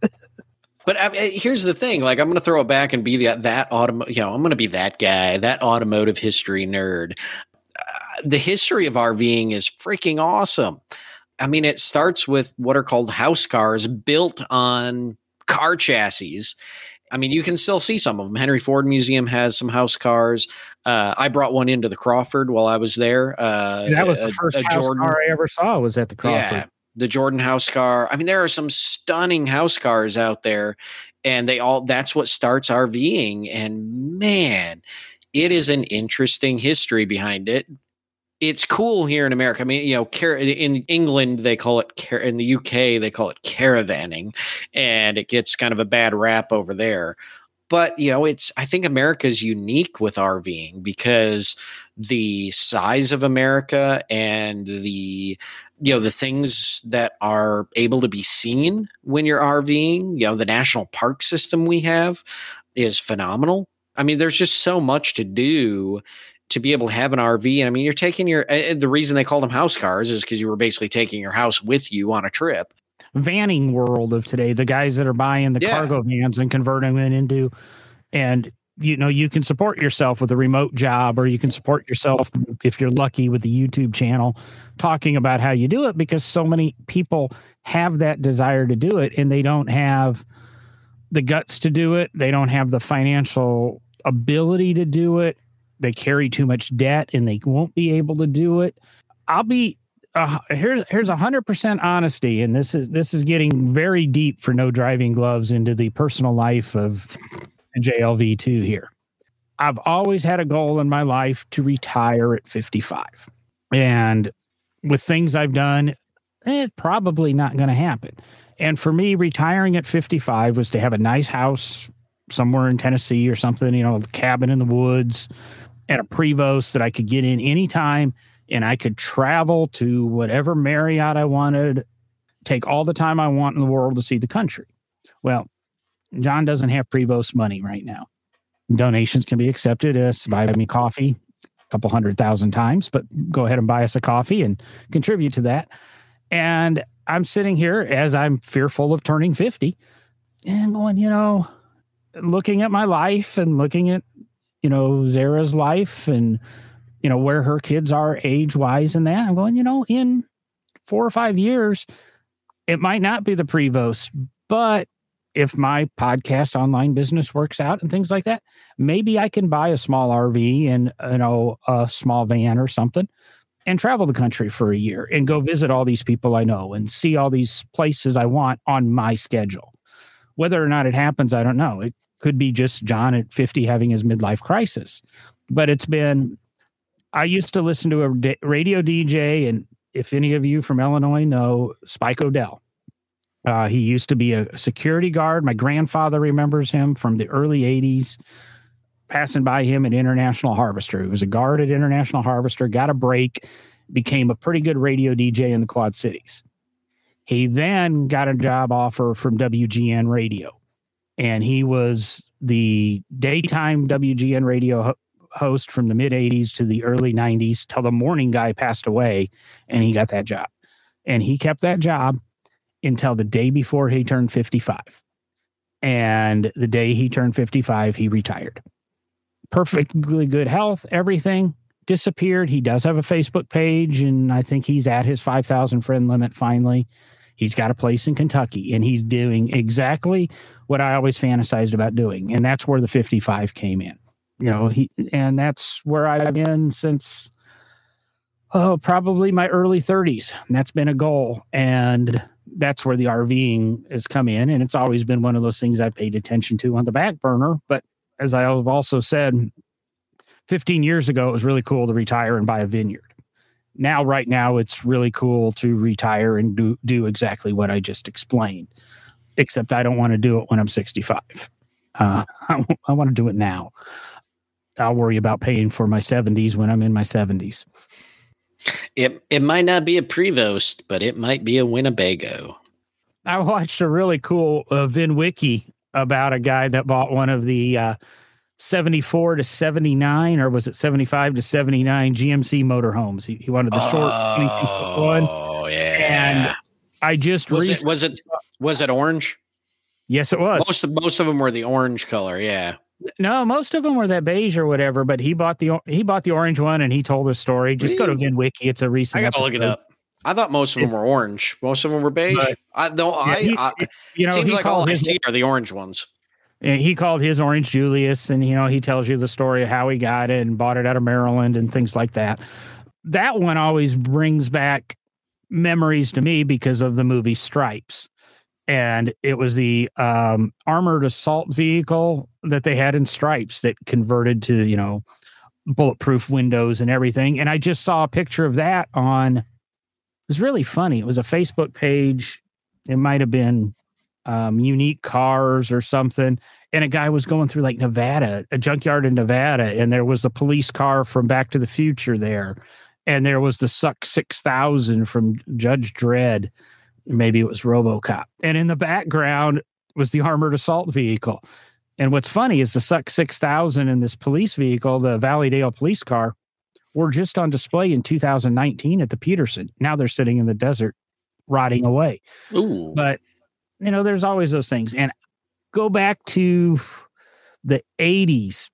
But I mean, here's the thing: like, I'm going to throw it back and be that that autom- you know, I'm going to be that guy, that automotive history nerd. Uh, the history of RVing is freaking awesome. I mean, it starts with what are called house cars built on car chassis. I mean, you can still see some of them. Henry Ford Museum has some house cars. Uh, I brought one into the Crawford while I was there. Uh, that was the first a, a house Jordan, car I ever saw. Was at the Crawford. Yeah, the Jordan house car. I mean, there are some stunning house cars out there, and they all. That's what starts RVing. And man, it is an interesting history behind it it's cool here in America. I mean, you know, in England they call it in the UK they call it caravanning, and it gets kind of a bad rap over there. But you know, it's I think America is unique with RVing because the size of America and the you know the things that are able to be seen when you're RVing. You know, the national park system we have is phenomenal. I mean, there's just so much to do to be able to have an RV. And I mean, you're taking your, eh, eh, the reason they called them house cars is because you were basically taking your house with you on a trip. Vanning world of today, the guys that are buying the yeah. cargo vans and converting them into, and you know, you can support yourself with a remote job, or you can support yourself if you're lucky with the YouTube channel talking about how you do it because so many people have that desire to do it and they don't have the guts to do it. They don't have the financial ability to do it they carry too much debt and they won't be able to do it. I'll be uh, here's here's hundred percent honesty, and this is this is getting very deep for no driving gloves into the personal life of JLV two here. I've always had a goal in my life to retire at 55, and with things I've done, it's probably not going to happen. And for me, retiring at 55 was to have a nice house somewhere in Tennessee or something, you know, a cabin in the woods, at a Prevost that I could get in anytime and I could travel to whatever Marriott I wanted, take all the time I want in the world to see the country. Well, John doesn't have Prevost money right now. Donations can be accepted. Uh, buy me coffee a couple hundred thousand times, but go ahead and buy us a coffee and contribute to that. And I'm sitting here as I'm fearful of turning 50 and going, you know, looking at my life and looking at you know, Zara's life and, you know, where her kids are age wise and that. I'm going, you know, in four or five years, it might not be the Prevost, but if my podcast online business works out and things like that, maybe I can buy a small RV and, you know, a small van or something and travel the country for a year and go visit all these people I know and see all these places I want on my schedule. Whether or not it happens, I don't know. It could be just John at 50 having his midlife crisis. But it's been, I used to listen to a radio DJ, and if any of you from Illinois know Spike O'Dell, uh, he used to be a security guard. My grandfather remembers him from the early 80s, passing by him at International Harvester. He was a guard at International Harvester, got a break, became a pretty good radio DJ in the Quad Cities. He then got a job offer from WGN Radio, and he was the daytime WGN radio ho- host from the mid 80s to the early 90s till the morning guy passed away, and he got that job. And he kept that job until the day before he turned 55. And the day he turned 55, he retired. Perfectly good health, everything disappeared. He does have a Facebook page, and I think he's at his 5,000 friend limit finally. He's got a place in Kentucky, and he's doing exactly what I always fantasized about doing. And that's where the 55 came in. You know, he, and that's where I've been since, oh, probably my early 30s. And that's been a goal. And that's where the RVing has come in. And it's always been one of those things I paid attention to on the back burner. But as I have also said, 15 years ago, it was really cool to retire and buy a vineyard. Now, right now, it's really cool to retire and do, do exactly what I just explained, except I don't want to do it when I'm 65. Uh, I, I want to do it now. I'll worry about paying for my 70s when I'm in my 70s. It it might not be a Prevost, but it might be a Winnebago. I watched a really cool uh, VinWiki about a guy that bought one of the uh, 74 to 79, or was it 75 to 79 GMC motorhomes? He, he wanted the short oh, one. Oh yeah. And I just was it was it was it orange? Yes, it was. Most of, most of them were the orange color. Yeah. No, most of them were that beige or whatever. But he bought the he bought the orange one and he told the story. Just really? go to VinWiki. It's a recent. I gotta episode. look it up. I thought most of them it's, were orange. Most of them were beige. But, I no, yeah, I, he, I, you know, seems like all I see are the orange ones. He called his orange Julius, and you know he tells you the story of how he got it and bought it out of Maryland and things like that. That one always brings back memories to me because of the movie Stripes. And it was the um, armored assault vehicle that they had in stripes that converted to you know bulletproof windows and everything. And i just saw a picture of that on it was really funny. It was a facebook page. It might have been um, unique cars or something and a guy was going through like nevada a junkyard in nevada and there was a police car from back to the future there and there was the suck 6000 from judge dredd maybe it was RoboCop. And in the background was the armored assault vehicle. And what's funny is the Suck 6000 and this police vehicle, the Valleydale police car, were just on display in 2019 at the Peterson. Now they're sitting in the desert rotting away. Ooh. But, you know, there's always those things. And go back to the 80s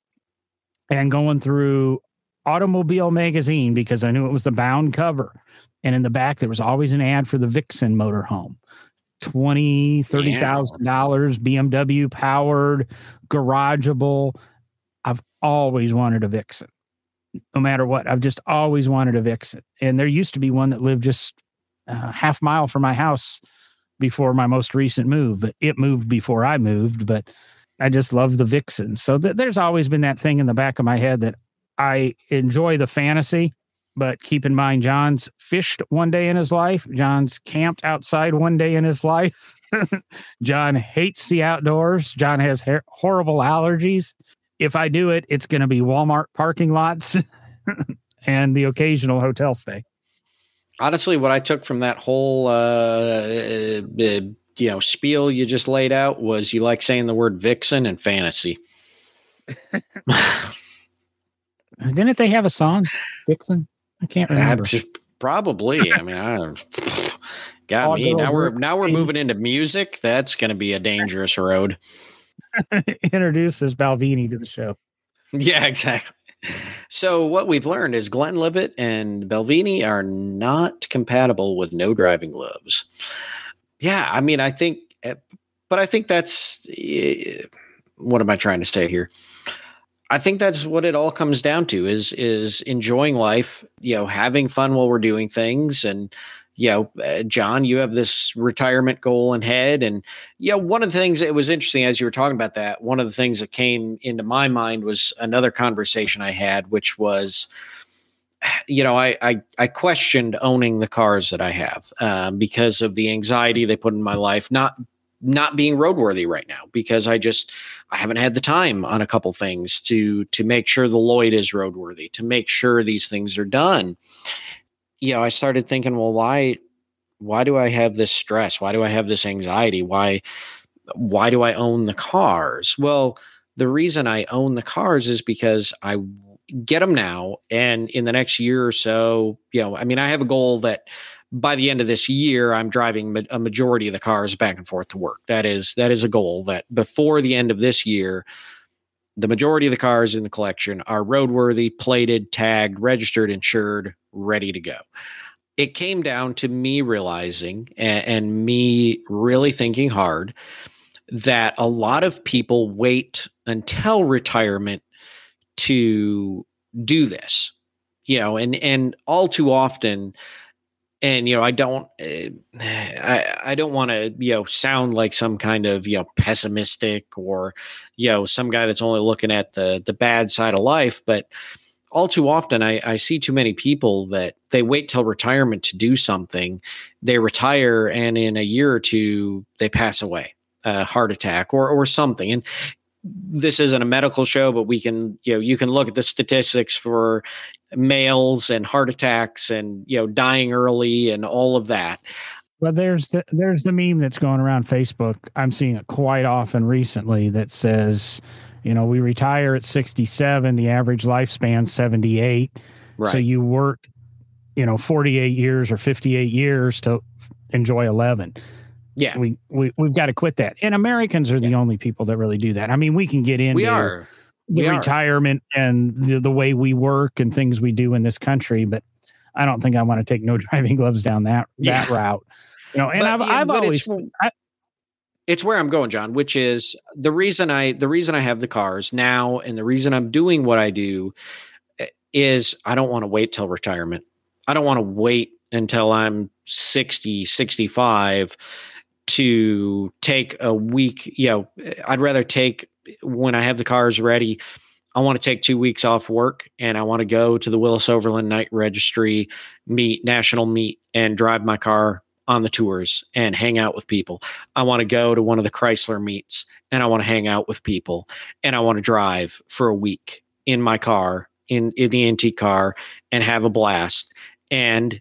and going through Automobile Magazine because I knew it was the bound cover. And in the back, there was always an ad for the Vixen motorhome. Twenty, thirty thousand dollars, BMW powered, garageable. I've always wanted a Vixen, no matter what. I've just always wanted a Vixen, and there used to be one that lived just a half mile from my house before my most recent move. But it moved before I moved. But I just love the Vixens. So th- there's always been that thing in the back of my head that I enjoy the fantasy, but keep in mind, John's fished one day in his life. John's camped outside one day in his life. John hates the outdoors. John has ha- horrible allergies. If I do it, it's going to be Walmart parking lots and the occasional hotel stay. Honestly, what I took from that whole, uh, uh, uh, you know, spiel you just laid out was you like saying the word vixen and fantasy. Didn't they have a song, Vixen? I can't remember. Probably. I mean, I got me. Now we're now we're moving into music. That's going to be a dangerous road. Introduces Balvenie to the show. Yeah, exactly. So what we've learned is Glenn Glenlivet and Balvenie are not compatible with no driving gloves. Yeah, I mean, I think, eh, but I think that's eh, what am I trying to say here? I think that's what it all comes down to is is enjoying life, you know, having fun while we're doing things and you know, uh, John, you have this retirement goal in head. And, you know, one of the things that was interesting as you were talking about that, one of the things that came into my mind was another conversation I had, which was, you know, I, I, I questioned owning the cars that I have um, because of the anxiety they put in my life, not not being roadworthy right now because I just I haven't had the time on a couple things to to make sure the Lloyd is roadworthy, to make sure these things are done. You know, I started thinking, well, why why do I have this stress? Why do I have this anxiety? Why why do I own the cars? Well, the reason I own the cars is because I get them now and in the next year or so, you know, I mean, I have a goal that by the end of this year i'm driving a majority of the cars back and forth to work that is that is a goal that before the end of this year the majority of the cars in the collection are roadworthy plated tagged registered insured ready to go. It came down to me realizing and, and me really thinking hard that a lot of people wait until retirement to do this you know and and all too often and you know i don't uh, i i don't want to you know sound like some kind of you know pessimistic or you know some guy that's only looking at the the bad side of life but all too often I, I see too many people that they wait till retirement to do something they retire and in a year or two they pass away a heart attack or or something and this isn't a medical show, but we can, you know, you can look at the statistics for males and heart attacks and you know dying early and all of that. Well, there's the there's the meme that's going around Facebook. I'm seeing it quite often recently that says, you know, we retire at 67, the average lifespan 78. Right. So you work, you know, 48 years or 58 years to enjoy 11. Yeah. We we we've got to quit that. And Americans are yeah. the only people that really do that. I mean, we can get into we are the we retirement are. and the, the way we work and things we do in this country, but I don't think I want to take no driving gloves down that that route. You know, and but, I've, yeah, I've always I, it's where I'm going, John, which is the reason I the reason I have the cars now and the reason I'm doing what I do eh, is I don't want to wait till retirement. I don't want to wait until I'm 60, 65 to take a week, you know, I'd rather take when I have the cars ready, I want to take two weeks off work and I want to go to the Willys Overland Knight Registry meet, national meet, and drive my car on the tours and hang out with people. I want to go to one of the Chrysler meets and I want to hang out with people and I want to drive for a week in my car, in, in the antique car, and have a blast. And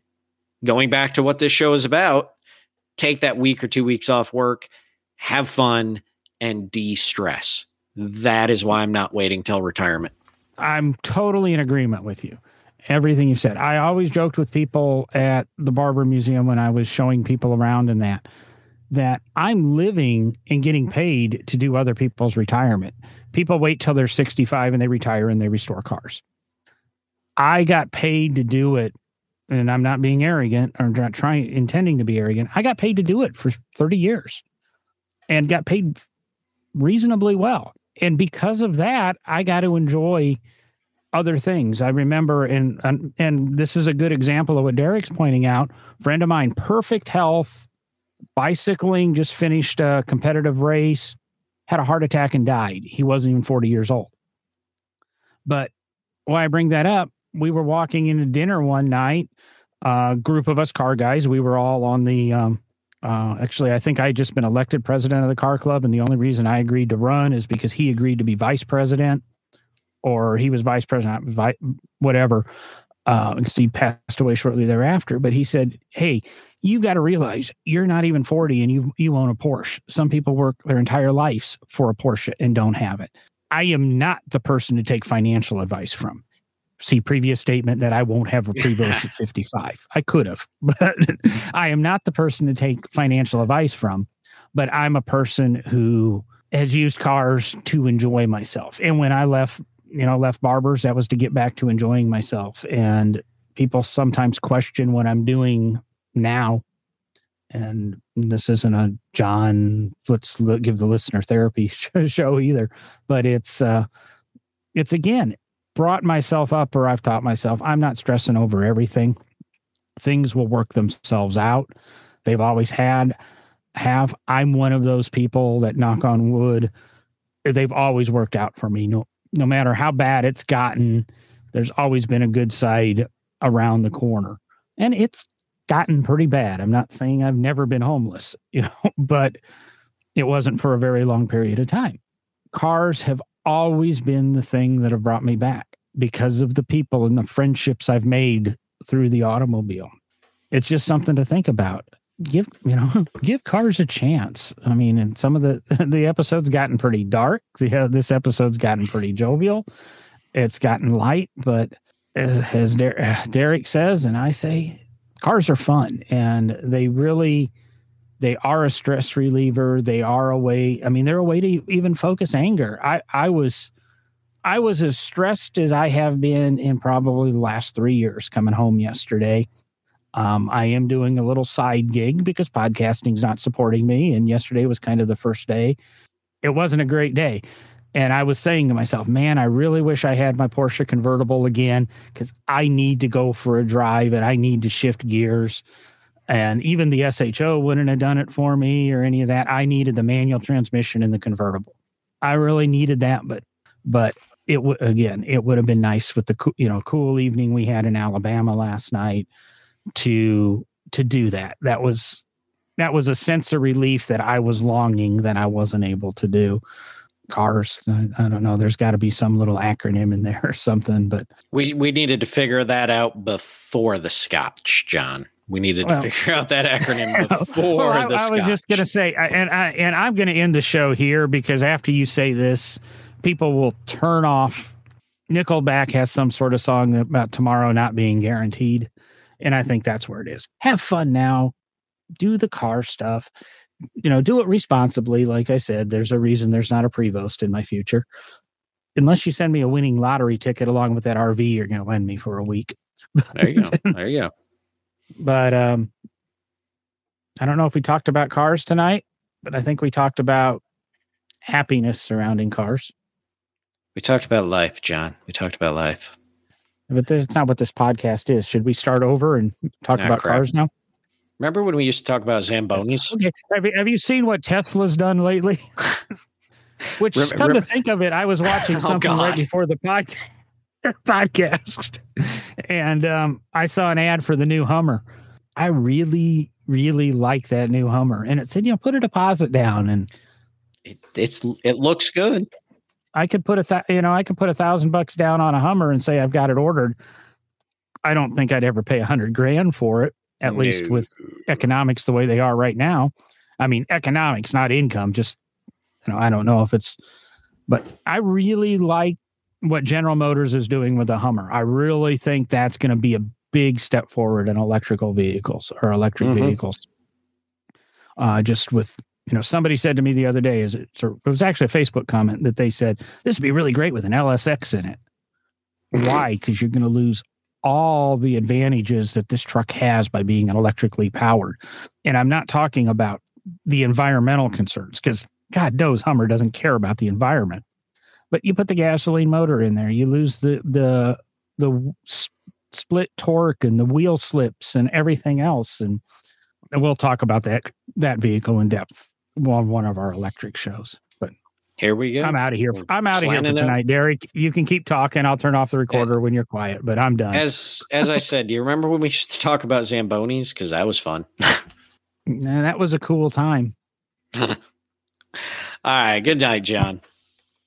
going back to what this show is about, take that week or two weeks off work, have fun, and de stress. That is why I'm not waiting till retirement. I'm totally in agreement with you. Everything you said. I always joked with people at the Barber Museum when I was showing people around in that that I'm living and getting paid to do other people's retirement. People wait till they're 65 and they retire and they restore cars. I got paid to do it and I'm not being arrogant or not trying intending to be arrogant. I got paid to do it for 30 years and got paid reasonably well and because of that, I got to enjoy other things. I remember, and, and this is a good example of what Derek's pointing out. Friend of mine, perfect health, bicycling, just finished a competitive race, had a heart attack and died. He wasn't even forty years old. But why I bring that up, we were walking into dinner one night, a group of us car guys. We were all on the um, uh, actually, I think I just been elected president of the car club, and the only reason I agreed to run is because he agreed to be vice president, or he was vice president, whatever. Uh, because he passed away shortly thereafter. But he said, "Hey, you've got to realize you're not even 40 and you you own a Porsche. Some people work their entire lives for a Porsche and don't have it. I am not the person to take financial advice from see previous statement that I won't have a Prevost at 55. I could have, but I am not the person to take financial advice from, but I'm a person who has used cars to enjoy myself. And when I left, you know, left barbers, that was to get back to enjoying myself. And people sometimes question what I'm doing now. And this isn't a John, let's give the listener therapy show either, but it's, uh, it's again brought myself up or I've taught myself I'm not stressing over everything. Things will work themselves out. They've always had have I'm one of those people that knock on wood they've always worked out for me no no matter how bad it's gotten there's always been a good side around the corner and it's gotten pretty bad I'm not saying I've never been homeless you know but it wasn't for a very long period of time cars have always been the thing that have brought me back because of the people and the friendships I've made through the automobile. It's just something to think about. Give you know, give cars a chance. I mean, and some of the the episodes gotten pretty dark. The, uh, this episode's gotten pretty jovial. It's gotten light, but uh, as, as uh, Derek says, and I say, cars are fun, and they really they are a stress reliever. They are a way. I mean, they're a way to even focus anger. I I was I was as stressed as I have been in probably the last three years. Coming home yesterday, um, I am doing a little side gig because podcasting's not supporting me, and yesterday was kind of the first day. It wasn't a great day. And I was saying to myself, man, I really wish I had my Porsche convertible again because I need to go for a drive and I need to shift gears and even the SHO wouldn't have done it for me or any of that. I needed the manual transmission in the convertible. I really needed that, but but it would again, it would have been nice with the you know cool evening we had in Alabama last night to to do that. That was that was a sense of relief that I was longing that I wasn't able to do. Cars, I, I don't know. There's got to be some little acronym in there or something, but we we needed to figure that out before the Scotch, John. We needed well, to figure out that acronym before well, I, the. Scotch. I was just going to say, and I and I'm going to end the show here because after you say this, people will turn off. Nickelback has some sort of song about tomorrow not being guaranteed, and I think that's where it is. Have fun now, do the car stuff. You know, do it responsibly. Like I said, there's a reason there's not a Prevost in my future. Unless you send me a winning lottery ticket along with that RV you're going to lend me for a week. There you go. There you go. But um, I don't know if we talked about cars tonight, but I think we talked about happiness surrounding cars. We talked about life, John. We talked about life. But that's not what this podcast is. Should we start over and talk about crap. cars now? Remember when we used to talk about Zambonis? Okay. Have you, have you seen what Tesla's done lately? Which, rem- come rem- to think of it, I was watching oh, something oh, right before the podcast podcast and um, I saw an ad for the new Hummer. I really, really like that new Hummer, and it said, you know, put a deposit down, and it, it's it looks good. I could put a th- you know I could put a thousand bucks down on a Hummer and say I've got it ordered. I don't think I'd ever pay a hundred grand for it, at no. least with economics the way they are right now. I mean, economics, not income. Just you know, I don't know if it's, but I really like what General Motors is doing with the Hummer. I really think that's going to be a big step forward in electrical vehicles or electric mm-hmm. vehicles. Uh, just with you know, somebody said to me the other day, is it? it was actually a Facebook comment that they said this would be really great with an LSX in it. Why? Because you're going to lose all the advantages that this truck has by being electrically powered. And I'm not talking about the environmental concerns because God knows Hummer doesn't care about the environment but you put the gasoline motor in there, you lose the the the split torque and the wheel slips and everything else. And, and we'll talk about that that vehicle in depth on one of our electric shows. But here we go. I'm out of here. For, I'm out of here for tonight, Derek. You can keep talking. I'll turn off the recorder when you're quiet. But I'm done. As as I said, do you remember when we used to talk about Zambonis? Because that was fun. nah, that was a cool time. All right. Good night, John.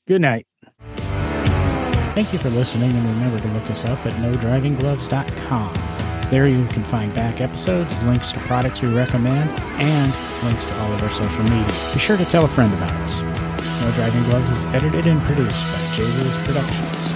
Good night. Thank you for listening, and remember to look us up at nodrivinggloves.com. There you can find back episodes, links to products we recommend, and links to all of our social media. Be sure to tell a friend about us. No Driving Gloves is edited and produced by J. Lewis Productions.